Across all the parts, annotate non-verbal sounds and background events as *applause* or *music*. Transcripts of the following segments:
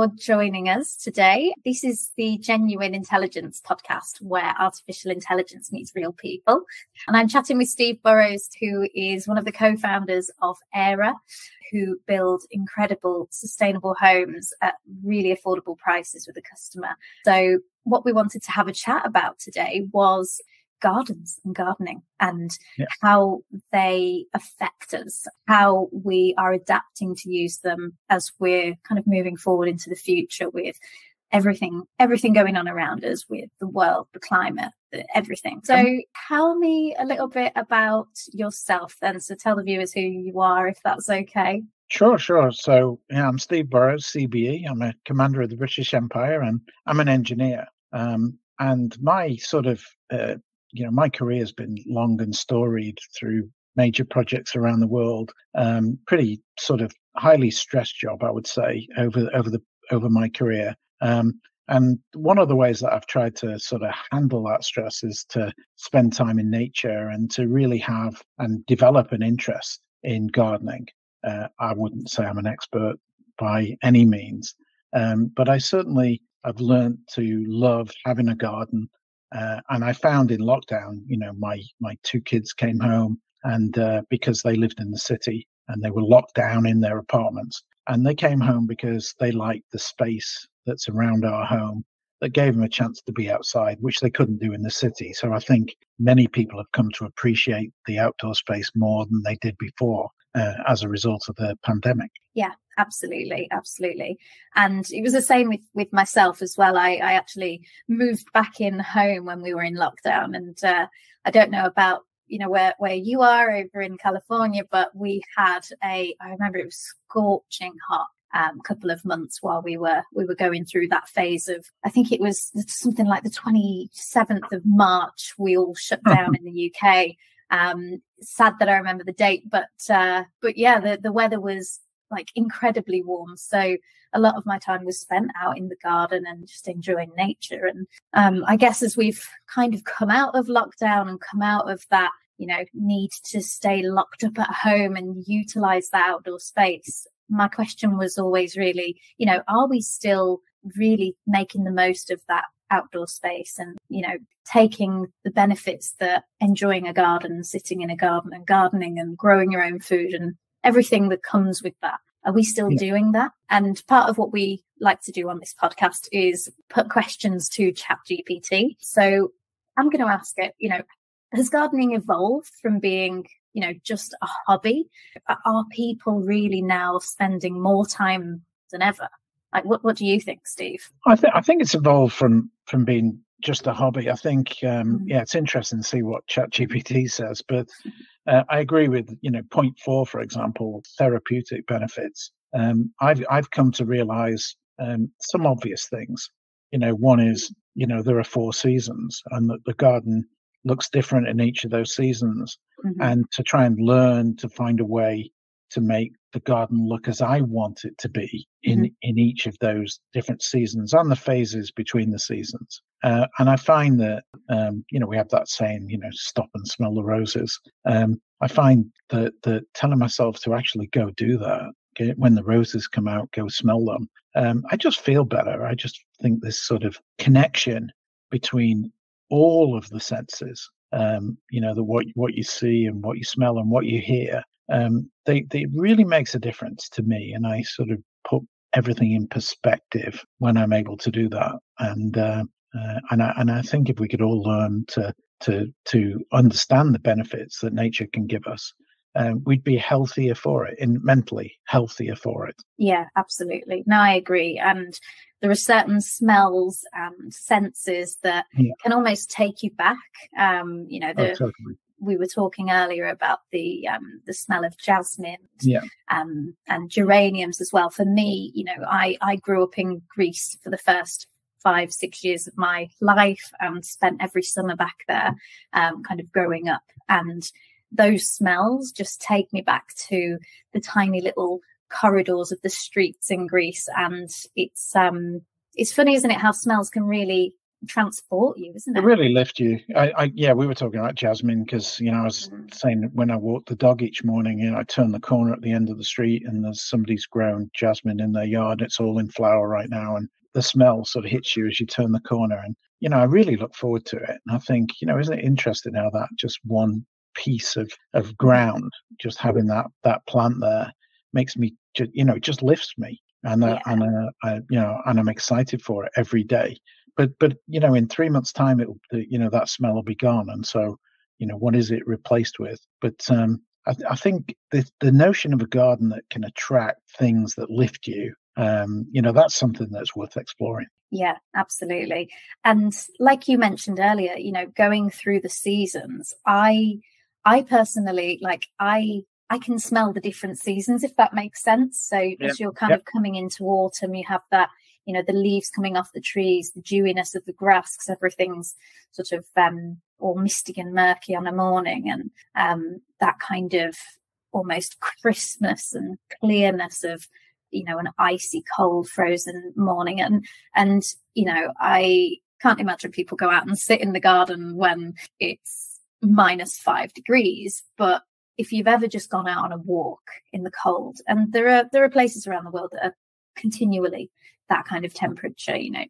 For joining us today. This is the Genuine Intelligence podcast where artificial intelligence meets real people. And I'm chatting with Steve Burrows, who is one of the co founders of Aera, who build incredible sustainable homes at really affordable prices with the customer. So, what we wanted to have a chat about today was gardens and gardening and yeah. how they affect us, how we are adapting to use them as we're kind of moving forward into the future with everything everything going on around us with the world the climate the, everything so um, tell me a little bit about yourself then so tell the viewers who you are if that's okay Sure, sure. So, yeah, I'm Steve Burrows, CBE. I'm a commander of the British Empire and I'm an engineer. Um, and my sort of uh, you know, my career has been long and storied through major projects around the world. Um, pretty sort of highly stressed job, I would say, over over the over my career. Um, and one of the ways that I've tried to sort of handle that stress is to spend time in nature and to really have and develop an interest in gardening. Uh, I wouldn't say I'm an expert by any means, um, but I certainly have learned to love having a garden uh, and I found in lockdown, you know, my my two kids came home, and uh, because they lived in the city and they were locked down in their apartments, and they came home because they liked the space that's around our home that gave them a chance to be outside, which they couldn't do in the city. So I think many people have come to appreciate the outdoor space more than they did before uh, as a result of the pandemic. Yeah, absolutely, absolutely. And it was the same with with myself as well. I, I actually moved back in home when we were in lockdown, and uh, I don't know about you know where where you are over in California, but we had a I remember it was scorching hot um, couple of months while we were we were going through that phase of I think it was something like the 27th of March we all shut down in the UK um, sad that I remember the date, but uh, but yeah, the the weather was like incredibly warm, so a lot of my time was spent out in the garden and just enjoying nature. And um, I guess as we've kind of come out of lockdown and come out of that, you know, need to stay locked up at home and utilize that outdoor space, my question was always really, you know, are we still really making the most of that outdoor space and you know taking the benefits that enjoying a garden sitting in a garden and gardening and growing your own food and everything that comes with that are we still yeah. doing that and part of what we like to do on this podcast is put questions to chat gpt so i'm going to ask it you know has gardening evolved from being you know just a hobby are people really now spending more time than ever like, what, what do you think, Steve? I think I think it's evolved from from being just a hobby. I think um, mm. yeah, it's interesting to see what ChatGPT says, but *laughs* uh, I agree with you know point four, for example, therapeutic benefits. Um, I've I've come to realize um, some obvious things. You know, one is you know there are four seasons, and that the garden looks different in each of those seasons, mm-hmm. and to try and learn to find a way to make the garden look as I want it to be in mm-hmm. in each of those different seasons and the phases between the seasons. Uh, and I find that um, you know we have that saying, you know, stop and smell the roses. Um, I find that that telling myself to actually go do that okay, when the roses come out, go smell them. Um, I just feel better. I just think this sort of connection between all of the senses um, you know, the what what you see and what you smell and what you hear, um, they they really makes a difference to me, and I sort of put everything in perspective when I'm able to do that. And uh, uh, and I and I think if we could all learn to to to understand the benefits that nature can give us, um, we'd be healthier for it and mentally healthier for it. Yeah, absolutely. No, I agree. And there are certain smells and senses that yeah. can almost take you back. Um, you know, oh, the, oh, totally we were talking earlier about the um, the smell of jasmine yeah. um, and geraniums as well. For me, you know, I, I grew up in Greece for the first five, six years of my life and spent every summer back there, um, kind of growing up. And those smells just take me back to the tiny little corridors of the streets in Greece. And it's um it's funny, isn't it, how smells can really transport you, isn't it? It really lift you. I, I yeah, we were talking about jasmine because you know I was mm. saying when I walk the dog each morning, you know, I turn the corner at the end of the street and there's somebody's grown jasmine in their yard. It's all in flower right now, and the smell sort of hits you as you turn the corner. And you know, I really look forward to it. And I think you know, isn't it interesting how that just one piece of of ground, just having that that plant there, makes me, you know, it just lifts me and uh, yeah. and uh, I, you know and I'm excited for it every day. But but you know in three months' time, it will you know that smell will be gone, and so you know what is it replaced with? But um, I, I think the the notion of a garden that can attract things that lift you, um, you know, that's something that's worth exploring. Yeah, absolutely. And like you mentioned earlier, you know, going through the seasons, I I personally like I I can smell the different seasons, if that makes sense. So yep. as you're kind yep. of coming into autumn, you have that, you know, the leaves coming off the trees, the dewiness of the grass, because everything's sort of um, all misty and murky on a morning, and um, that kind of almost crispness and clearness of you know an icy cold frozen morning. And and you know i can't imagine people go out and sit in the garden when it's minus five degrees but if you've ever just gone out on a walk in the cold, and there are there are places around the world that are continually that kind of temperature, you know.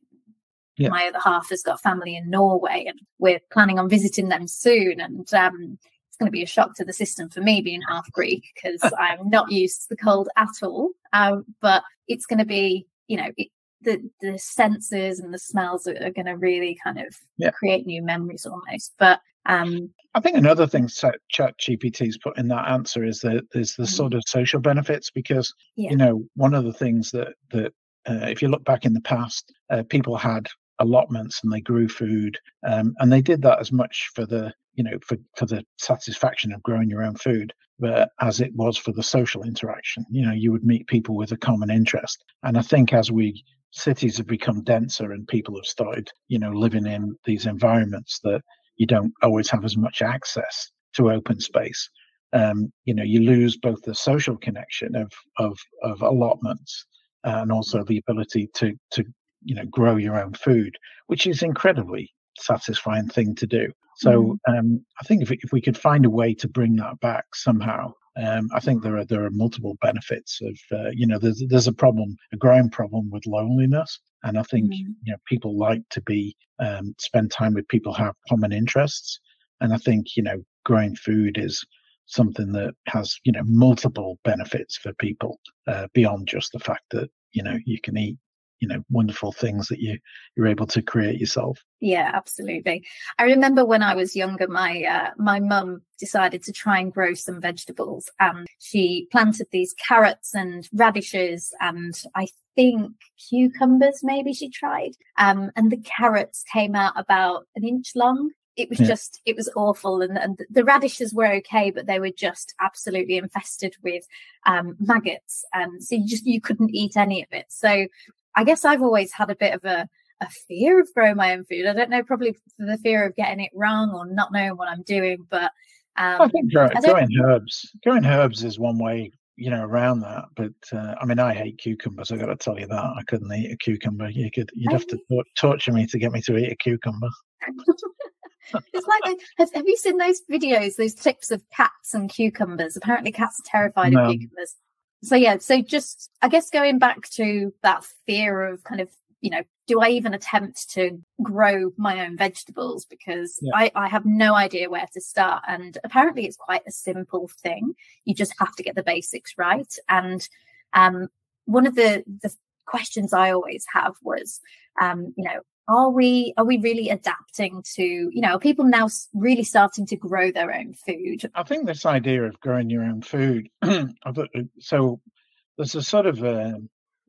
Yeah. My other half has got family in Norway, and we're planning on visiting them soon. And um, it's going to be a shock to the system for me being half Greek because *laughs* I'm not used to the cold at all. Um, but it's going to be, you know, it, the the senses and the smells are, are going to really kind of yeah. create new memories almost. But um, I think another thing Chat GPT's put in that answer is that there's the mm-hmm. sort of social benefits because yeah. you know one of the things that that uh, if you look back in the past, uh, people had allotments and they grew food, um, and they did that as much for the you know for for the satisfaction of growing your own food, but as it was for the social interaction. You know, you would meet people with a common interest, and I think as we cities have become denser and people have started you know living in these environments that you don't always have as much access to open space. Um, you know, you lose both the social connection of of of allotments and also the ability to to you know grow your own food, which is incredibly satisfying thing to do. So mm. um, I think if if we could find a way to bring that back somehow, um, I think there are there are multiple benefits of uh, you know there's there's a problem a growing problem with loneliness and I think mm. you know people like to be um, spend time with people who have common interests, and I think you know growing food is something that has you know multiple benefits for people uh, beyond just the fact that you know you can eat you know wonderful things that you you're able to create yourself. Yeah absolutely. I remember when i was younger my uh, my mum decided to try and grow some vegetables and she planted these carrots and radishes and i think cucumbers maybe she tried um, and the carrots came out about an inch long. It was yeah. just it was awful and, and the radishes were okay but they were just absolutely infested with um, maggots and so you just you couldn't eat any of it. So I guess I've always had a bit of a, a fear of growing my own food. I don't know, probably for the fear of getting it wrong or not knowing what I'm doing. But um, I think grow, I growing herbs, growing herbs is one way, you know, around that. But uh, I mean, I hate cucumbers. I got to tell you that I couldn't eat a cucumber. You could, you'd have to torture me to get me to eat a cucumber. *laughs* it's like have, have, you seen those videos those clips of cats and cucumbers apparently cats are terrified no. of cucumbers so yeah so just i guess going back to that fear of kind of you know do i even attempt to grow my own vegetables? Because yeah. I, I have no idea where to start and apparently it's quite a simple thing. You just have to get the basics right. And um, one of the the questions i always have was um, you know are we are we really adapting to you know people now really starting to grow their own food? I think this idea of growing your own food *clears throat* uh, so there's a sort of a,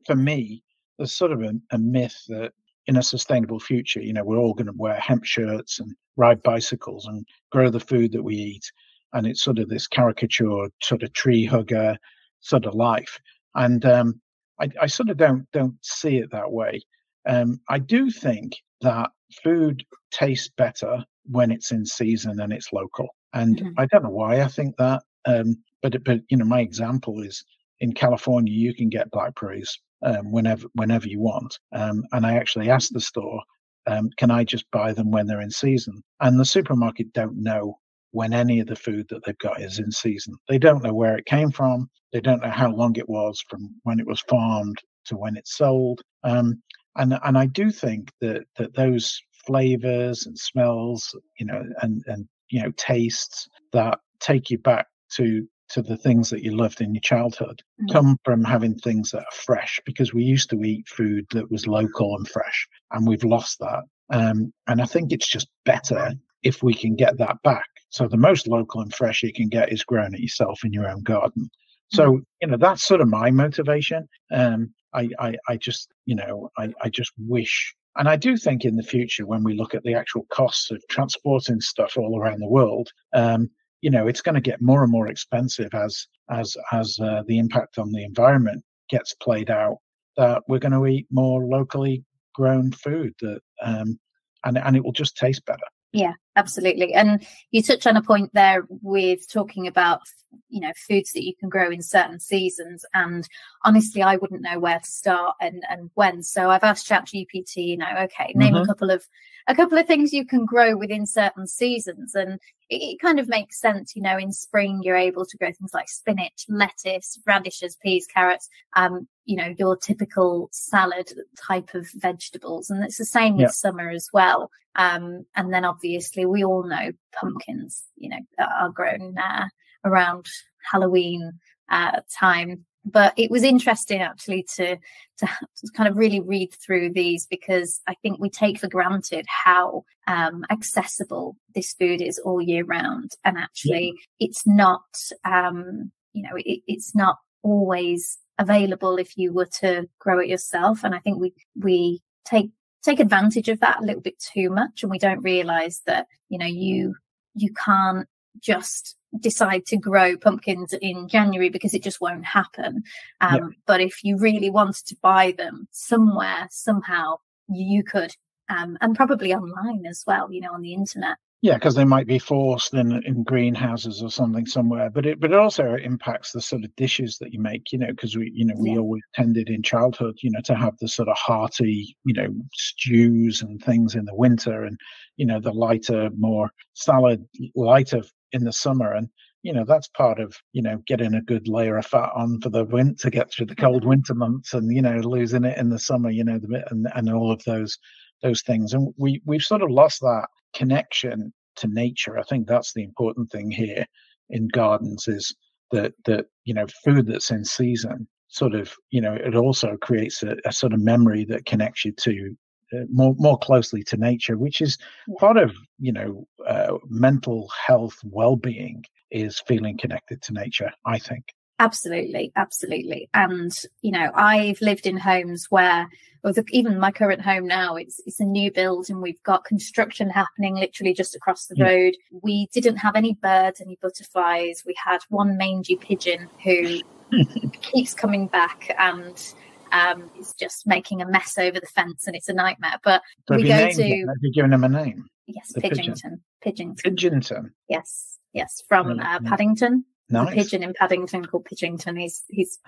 for me there's sort of a, a myth that in a sustainable future you know we're all going to wear hemp shirts and ride bicycles and grow the food that we eat and it's sort of this caricature sort of tree hugger sort of life. And um, I, I sort of don't don't see it that way um, I do think that food tastes better when it's in season and it's local. And mm-hmm. I don't know why I think that. Um, but but you know, my example is in California, you can get blackberries um, whenever whenever you want. Um, and I actually asked the store, um, can I just buy them when they're in season? And the supermarket don't know when any of the food that they've got is in season. They don't know where it came from. They don't know how long it was from when it was farmed to when it's sold. Um, and and I do think that that those flavors and smells, you know, and and you know tastes that take you back to to the things that you loved in your childhood mm. come from having things that are fresh because we used to eat food that was local and fresh and we've lost that. Um, and i think it's just better if we can get that back. So the most local and fresh you can get is grown it yourself in your own garden. So mm. you know that's sort of my motivation. Um, I, I i just you know i i just wish and I do think in the future, when we look at the actual costs of transporting stuff all around the world, um, you know it's going to get more and more expensive as as as uh, the impact on the environment gets played out that we're going to eat more locally grown food that um, and and it will just taste better. Yeah absolutely. And you touch on a point there with talking about you know foods that you can grow in certain seasons and honestly i wouldn't know where to start and and when. So i've asked chat gpt you know okay name mm-hmm. a couple of a couple of things you can grow within certain seasons. And it, it, kind of makes sense you know in spring you're able to grow things like spinach lettuce radishes peas carrots um you know your typical salad type of vegetables. And it's the same with summer as well. Um and then obviously we all know pumpkins you know are grown uh, around halloween uh, time. But it was interesting actually to, to, to kind of really read through these because I think we take for granted how um, accessible this food is all year round, and actually yeah. it's not um, you know it, it's not always available if you were to grow it yourself, and I think we we take take advantage of that a little bit too much, and we don't realize that you know you you can't just decide to grow pumpkins in January because it just won't happen. Um, yeah. But if you really wanted to buy them somewhere, somehow, you could, um, and probably online as well, you know, on the internet. Yeah, because they might be forced in in greenhouses or something somewhere. But it but it also impacts the sort of dishes that you make. You know, because we you know we yeah. always tended in childhood, you know, to have the sort of hearty, you know, stews and things in the winter, and you know the lighter, more salad, lighter in the summer and you know that's part of you know getting a good layer of fat on for the winter to get through the cold winter months and you know losing it in the summer you know the and, and all of those those things and we we've sort of lost that connection to nature i think that's the important thing here in gardens is that that you know food that's in season sort of you know it also creates a, a sort of memory that connects you to uh, more more closely to nature, which is part of you know uh, mental health well-being is feeling connected to nature. I think. Absolutely, absolutely, and you know I've lived in homes where, or the, even my current home now, it's it's a new build and we've got construction happening literally just across the yeah. road. We didn't have any birds, any butterflies. We had one mangy pigeon who *laughs* keeps coming back and um, is just making a mess over the fence and it's a nightmare. But we go to. Have you given him a name? Yes, Pidgington. Pigeon. Pidgington. Pidgington. Yes, yes, from uh, Paddington. Nice. A pigeon in Paddington called Pidgington. He's he's.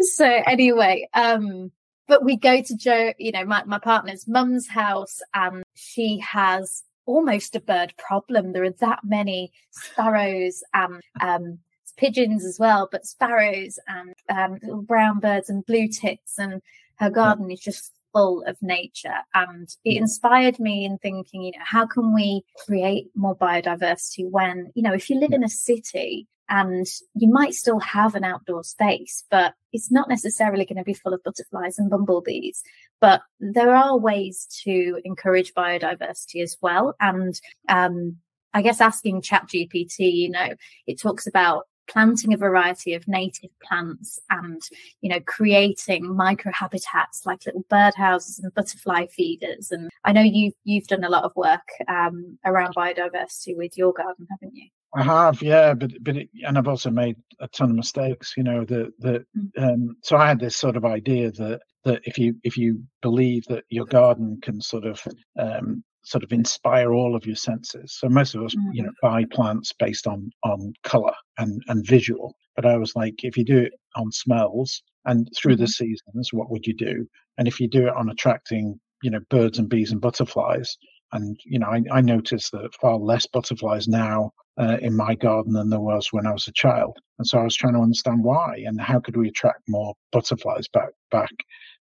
so anyway, um, but we go to Joe, you know, my, my partner's mum's house, and she has almost a bird problem. There are that many sparrows and um, pigeons as well, but sparrows and um, little brown birds and blue tits. And her garden is just full of nature. And it inspired me in thinking, you know, how can we create more biodiversity when, you know, if you live in a city, and you might still have an outdoor space, but it's not necessarily going to be full of butterflies and bumblebees. But there are ways to encourage biodiversity as well. And um, I guess asking ChatGPT, you know, it talks about planting a variety of native plants and you know creating microhabitats like little birdhouses and butterfly feeders and i know you've you've done a lot of work um, around biodiversity with your garden haven't you I have, yeah, but but it, and I've also made a ton of mistakes. You know that that mm. um, so I had this sort of idea that that if you if you believe that your garden can sort of um, sort of inspire all of your senses. So most of us, mm-hmm. you know, mm-hmm. buy plants based on on color and and visual. But I was like, if you do it on smells and through mm-hmm. the seasons, what would you do? And if you do it on attracting you know birds and bees and butterflies and you know I, I noticed that far less butterflies now uh, in my garden than there was when I was a child. And so I was trying to understand why and how could we attract more butterflies back back.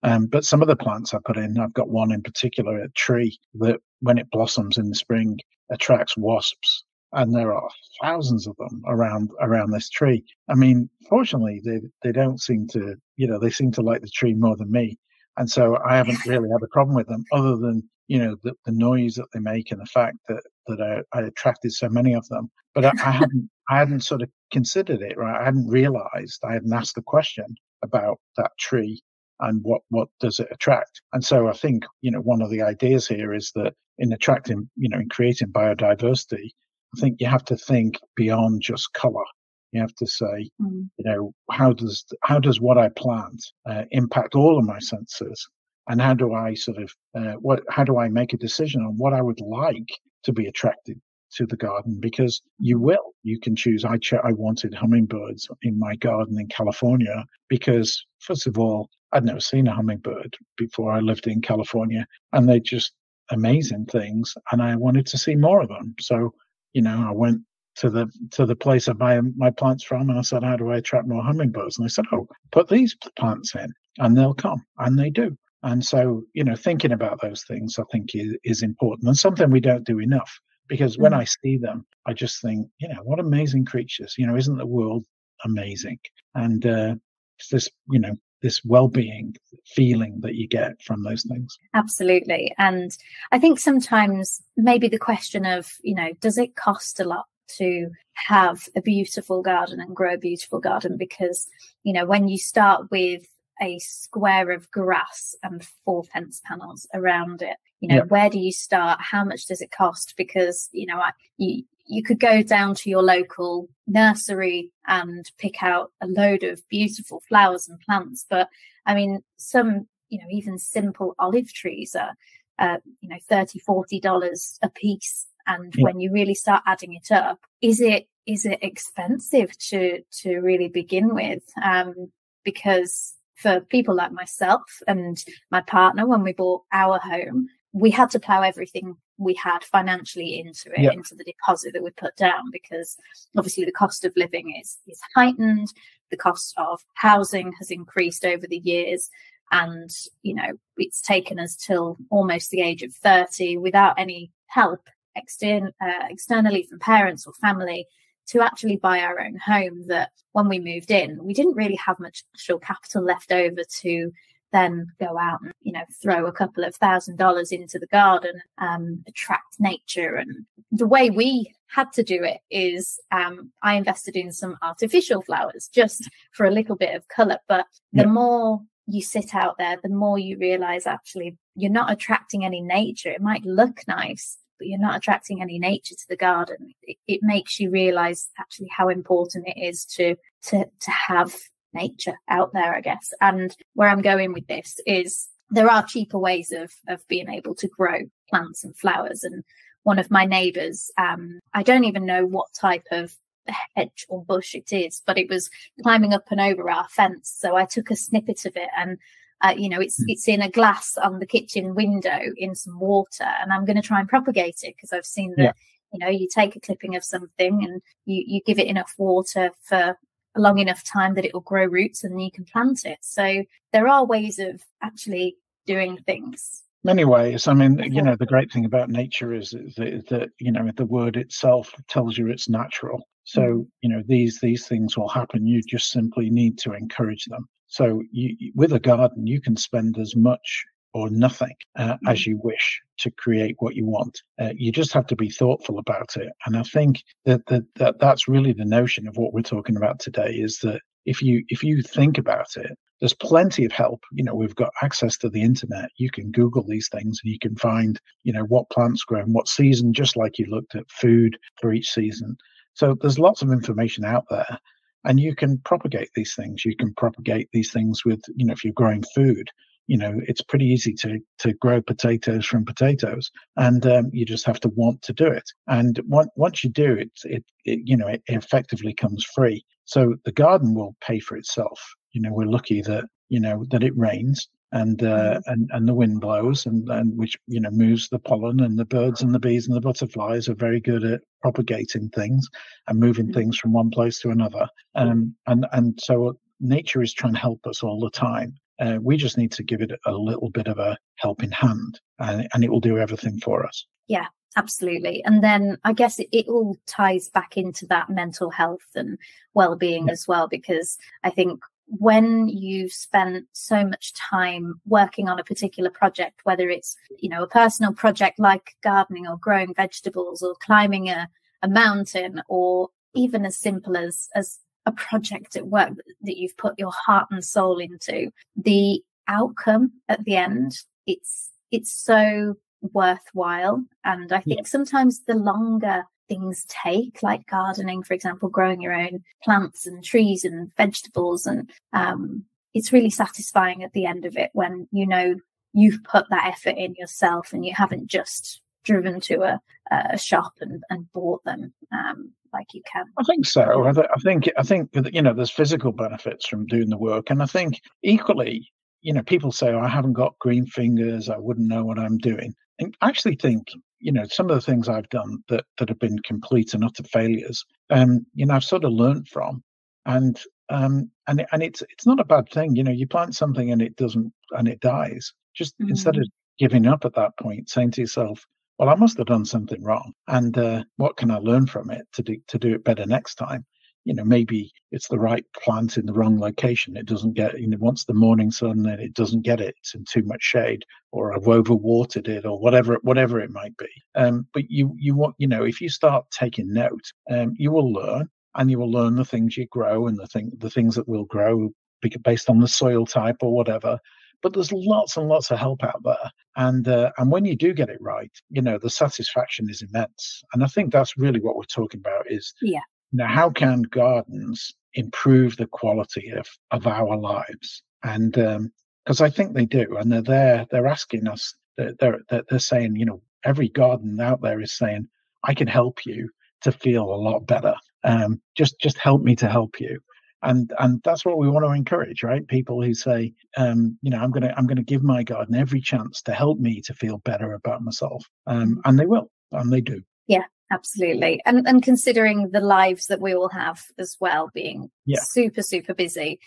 Um, but some of the plants I put in, I've got one in particular, a tree that when it blossoms in the spring attracts wasps. And there are thousands of them around around this tree. I mean, fortunately, they they don't seem to, you know, they seem to like the tree more than me, and so I haven't really had a problem with them, other than you know the, the noise that they make and the fact that that I, I attracted so many of them. But I, I *laughs* hadn't I hadn't sort of considered it right. I hadn't realized I hadn't asked the question about that tree and what what does it attract. And so I think you know one of the ideas here is that in attracting you know in creating biodiversity, I think you have to think beyond just color. You have to say, mm. you know, how does how does what I plant uh, impact all of my senses? and how do I sort of uh, what how do I make a decision on what I would like to be attracted to the garden because you mm-hmm. will you can choose I ch- I wanted hummingbirds in my garden in California because first of all I'd never seen a hummingbird before I lived in California and they just amazing things and I wanted to see more of them so you know I went to the to the place I buy my plants from and I said how do I attract more hummingbirds and they said oh put these plants in and they'll come and they do and so, you know, thinking about those things, I think is, is important and something we don't do enough because when mm. I see them, I just think, you know, what amazing creatures, you know, isn't the world amazing? And uh, it's this, you know, this well-being feeling that you get from those things absolutely and i think sometimes maybe the question of you know does it cost a lot to have a beautiful garden and grow a beautiful garden because you know when you start with a square of grass and four fence panels around it. You know, where do you start? How much does it cost? Because, you know, I, you, you could go down to your local nursery and pick out a load of beautiful flowers and plants. But I mean, some, you know, even simple olive trees are, uh, you know, 30, 40 dollars a piece. And when you really start adding it up, is it, is it expensive to, to really begin with? Um, because for people like myself and my partner when we bought our home we had to plow everything we had financially into it yep. into the deposit that we put down because obviously the cost of living is is heightened the cost of housing has increased over the years and you know it's taken us till almost the age of 30 without any help extern- uh, externally from parents or family to actually buy our own home that when we moved in, we didn't really have much actual capital left over to then go out and you know throw a couple of thousand dollars into the garden um attract nature. And the way we had to do it is um i invested in some artificial flowers just for a little bit of color. But the more you sit out there the more you realize actually you're not attracting any nature. It might look nice but you're not attracting any nature to the garden, it, it makes you realize actually how important it is to to to have nature out there, I guess. And where I'm going with this is there are cheaper ways of of being able to grow plants and flowers. And one of my neighbours, um, I don't even know what type of hedge or bush it is, but it was climbing up and over our fence. So I took a snippet of it and uh, you know, it's hmm. it's in a glass on the kitchen window in some water, and I'm going to try and propagate it because I've seen that. Yeah. You know, you take a clipping of something and you you give it enough water for a long enough time that it will grow roots and then you can plant it. So there are ways of actually doing things many ways i mean you know the great thing about nature is that, that, you know the word itself tells you it's natural so mm. you know these these things will happen you just simply need to encourage them so you, with a garden, you can spend as much or nothing uh, as mm. you wish to create what you want. Uh, you just have to be thoughtful about it. And I think that, that, that that's really the notion of what we're talking about today is that if you if you think about it, there's plenty of help. You know, we've got access to the internet. You can Google these things and you can find, you know, what plants grow in what season, just like you looked at food for each season. So there's lots of information out there and you can propagate these things. You can propagate these things with you know if you're growing food you know it's pretty easy to to grow potatoes from potatoes and um, you just have to want to do it. And one, once you do it, it, it you know it effectively comes free. So the garden will pay for itself. You know we're lucky that you know that it rains and uh, mm. and and the wind blows and and which you know moves the pollen and the birds and the bees and the butterflies are very good at propagating things and moving mm. things from one place to another um, and and so nature is trying to help us all the time uh, we just need to give it a little bit of a helping hand and, and it will do everything for us yeah absolutely and then i guess it, it all ties back into that mental health and well-being yeah. as well because i think when you've spent so much time working on a particular project, whether it's, you know, a personal project like gardening or growing vegetables or climbing a, a mountain or even as simple as, as a project at work that you've put your heart and soul into, the outcome at the end, it's, it's so worthwhile. And I think yeah. sometimes the longer things take, like gardening, for example, growing your own plants and trees and vegetables. And um, it's really satisfying at the end of it when you know you've put that effort in yourself and you haven't just driven to a, a shop and, and bought them um, like you can. I think so. I, th- I think I think you know there's physical benefits from doing the work, and I think equally, you know, people say oh, I haven't got green fingers, I wouldn't know what I'm doing. And I actually think you know some of the things I've done that that have been complete and utter failures. Um, you know, I've sort of learned from, and um, and and it's it's not a bad thing. You know, you plant something and it doesn't and it dies. Just mm-hmm. instead of giving up at that point, saying to yourself, "Well, I must have done something wrong, and uh, what can I learn from it to do to do it better next time?" You know maybe it's the right plant in the wrong location it doesn't get you know once the morning sun and it doesn't get it it's in too much shade or i've overwatered it or whatever whatever it might be. Um, but you you want you know if you start taking note um, you will learn and you will learn the things you grow and the thing the things that will grow based on the soil type or whatever but there's lots and lots of help out there and uh, and when you do get it right you know the satisfaction is immense and i think that's really what we're talking about is yeah now, how can gardens improve the quality of, of our lives? And because um, I think they do, and they're there, they're asking us, they're, they're, they're saying, you know, every garden out there is saying, I can help you to feel a lot better. Um, just just help me to help you. And and that's what we want to encourage right? People who say um, you know i'm gonna i'm gonna give my garden every chance to help me to feel better about myself. Um, and they will and they do. Yeah absolutely. And and considering the lives that we all have as well being yeah. super super busy.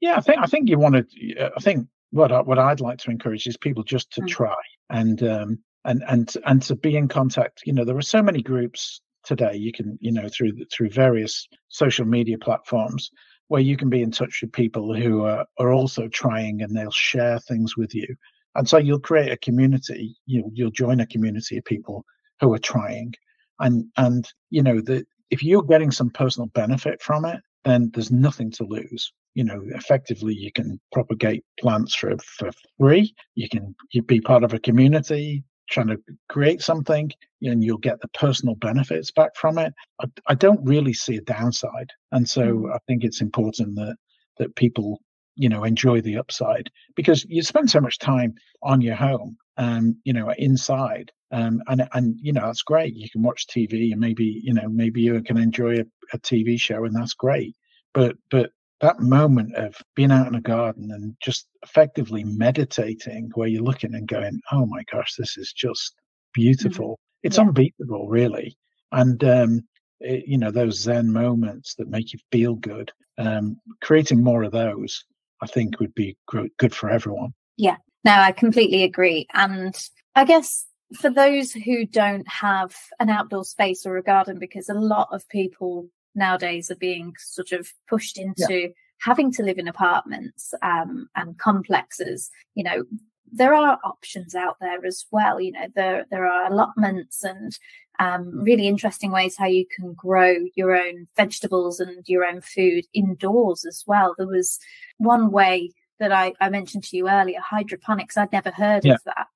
Yeah i think i think you want to i think what I, what i'd like to encourage is people just to mm. try and um and and and to be in contact. You know there are so many groups today you can you know through through various social media platforms where you can be in touch with people who are, are also trying and they'll share things with you. And so you'll create a community you'll, you'll join a community of people who are trying and and you know that if you're getting some personal benefit from it then there's nothing to lose. You know effectively you can propagate plants for for free. You can you be part of a community trying to create something and you'll get the personal benefits back from it. I, I don't really see a downside and so mm. i think it's important that that people you know enjoy the upside because you spend so much time on your home um you know inside um, and and you know that's great. You can watch TV and maybe you know maybe you can enjoy a, a TV show and that's great. But but that moment of being out in a garden and just effectively meditating, where you're looking and going, "Oh my gosh, this is just beautiful." Mm-hmm. It's yeah. unbeatable, really. And um, it, you know those Zen moments that make you feel good. Um, creating more of those, I think, would be good for everyone. Yeah, no, I completely agree. And I guess for those who don't have an outdoor space or a garden, because a lot of people nowadays are being sort of pushed into yeah. having to live in apartments um, and complexes, you know, there are options out there as well. You know, there there are allotments and um, really interesting ways how you can grow your own vegetables and your own food indoors as well. There was one way that I, I mentioned to you earlier, hydroponics. I'd never heard yeah. of that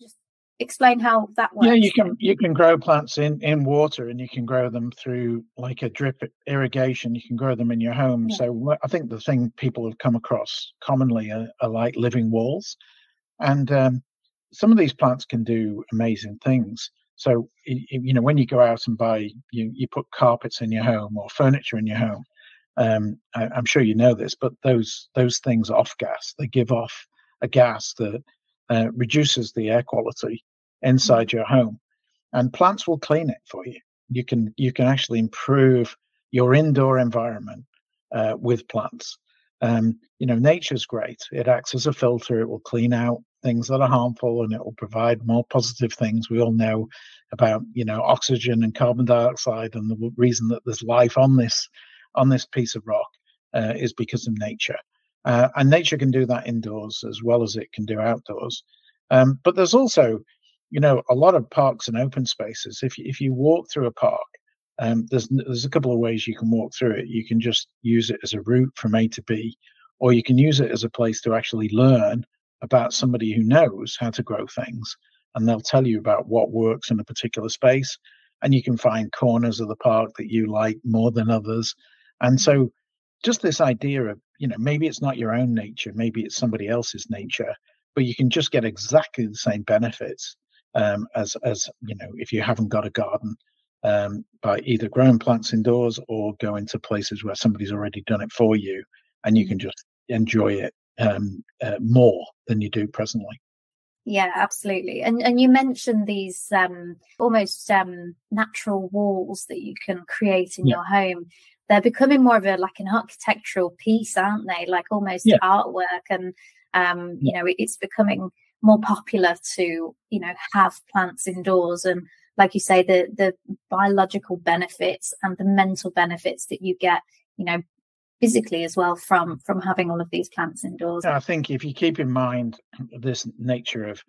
Just explain how that works? Yeah, you can you can grow plants in in water, and you can grow them through like a drip irrigation. You can grow them in your home. Yeah. So I think the thing people have come across commonly are, are like living walls, and um, some of these plants can do amazing things. So you know when you go out and buy you you put carpets in your home or furniture in your home. Um, I, I'm sure you know this, but those those things off gas. They give off a gas that uh, reduces the air quality inside your home, and plants will clean it for you. You can you can actually improve your indoor environment uh, with plants. Um, you know, nature's great. It acts as a filter. It will clean out things that are harmful, and it will provide more positive things. We all know about you know oxygen and carbon dioxide, and the reason that there's life on this on this piece of rock uh, is because of nature. Uh, and nature can do that indoors as well as it can do outdoors. Um, but there's also, you know, a lot of parks and open spaces. If if you walk through a park, um, there's there's a couple of ways you can walk through it. You can just use it as a route from A to B, or you can use it as a place to actually learn about somebody who knows how to grow things, and they'll tell you about what works in a particular space. And you can find corners of the park that you like more than others. And so, just this idea of you know maybe it's not your own nature, maybe it's somebody else's nature, but you can just get exactly the same benefits um, as as you know if you haven't got a garden um, by either growing plants indoors or going to places where somebody's already done it for you, and you can mm-hmm. just enjoy it um, uh, more than you do presently. Yeah, absolutely. And and you mentioned these um, almost um, natural walls that you can create in yeah. your home. They're becoming more of a like an architectural piece, aren't they? Like almost yeah. artwork, and um, you know, it, it's becoming more popular to you know have plants indoors and like you say, the the biological benefits and the mental benefits that you get, you know, physically as well from from having all of these plants indoors. I think if you keep in mind this nature of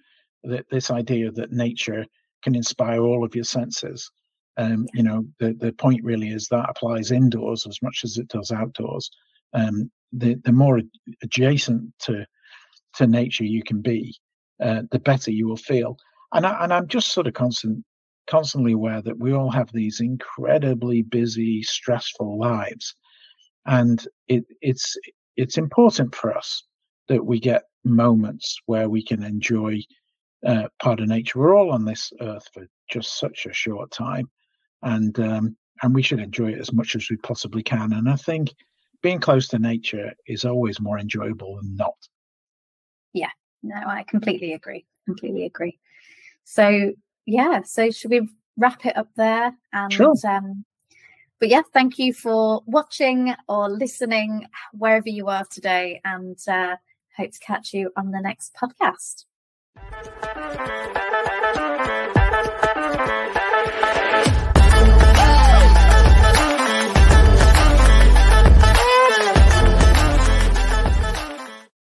this idea that nature can inspire all of your senses, um, you know, the the point really is that applies indoors as much as it does outdoors. Um, the the more adjacent to to nature you can be, uh, the better you will feel. And I, and I'm just sort of constant constantly aware that we all have these incredibly busy, stressful lives, and it, it's it's important for us that we get moments where we can enjoy uh, part of nature. We're all on this earth for just such a short time, and um, and we should enjoy it as much as we possibly can. And I think being close to nature is always more enjoyable than not. Yeah, no, I completely agree. Completely agree. So yeah, so should we wrap it up there? And sure. um, but yeah, thank you for watching or listening wherever you are today, and uh, hope to catch you on the next podcast.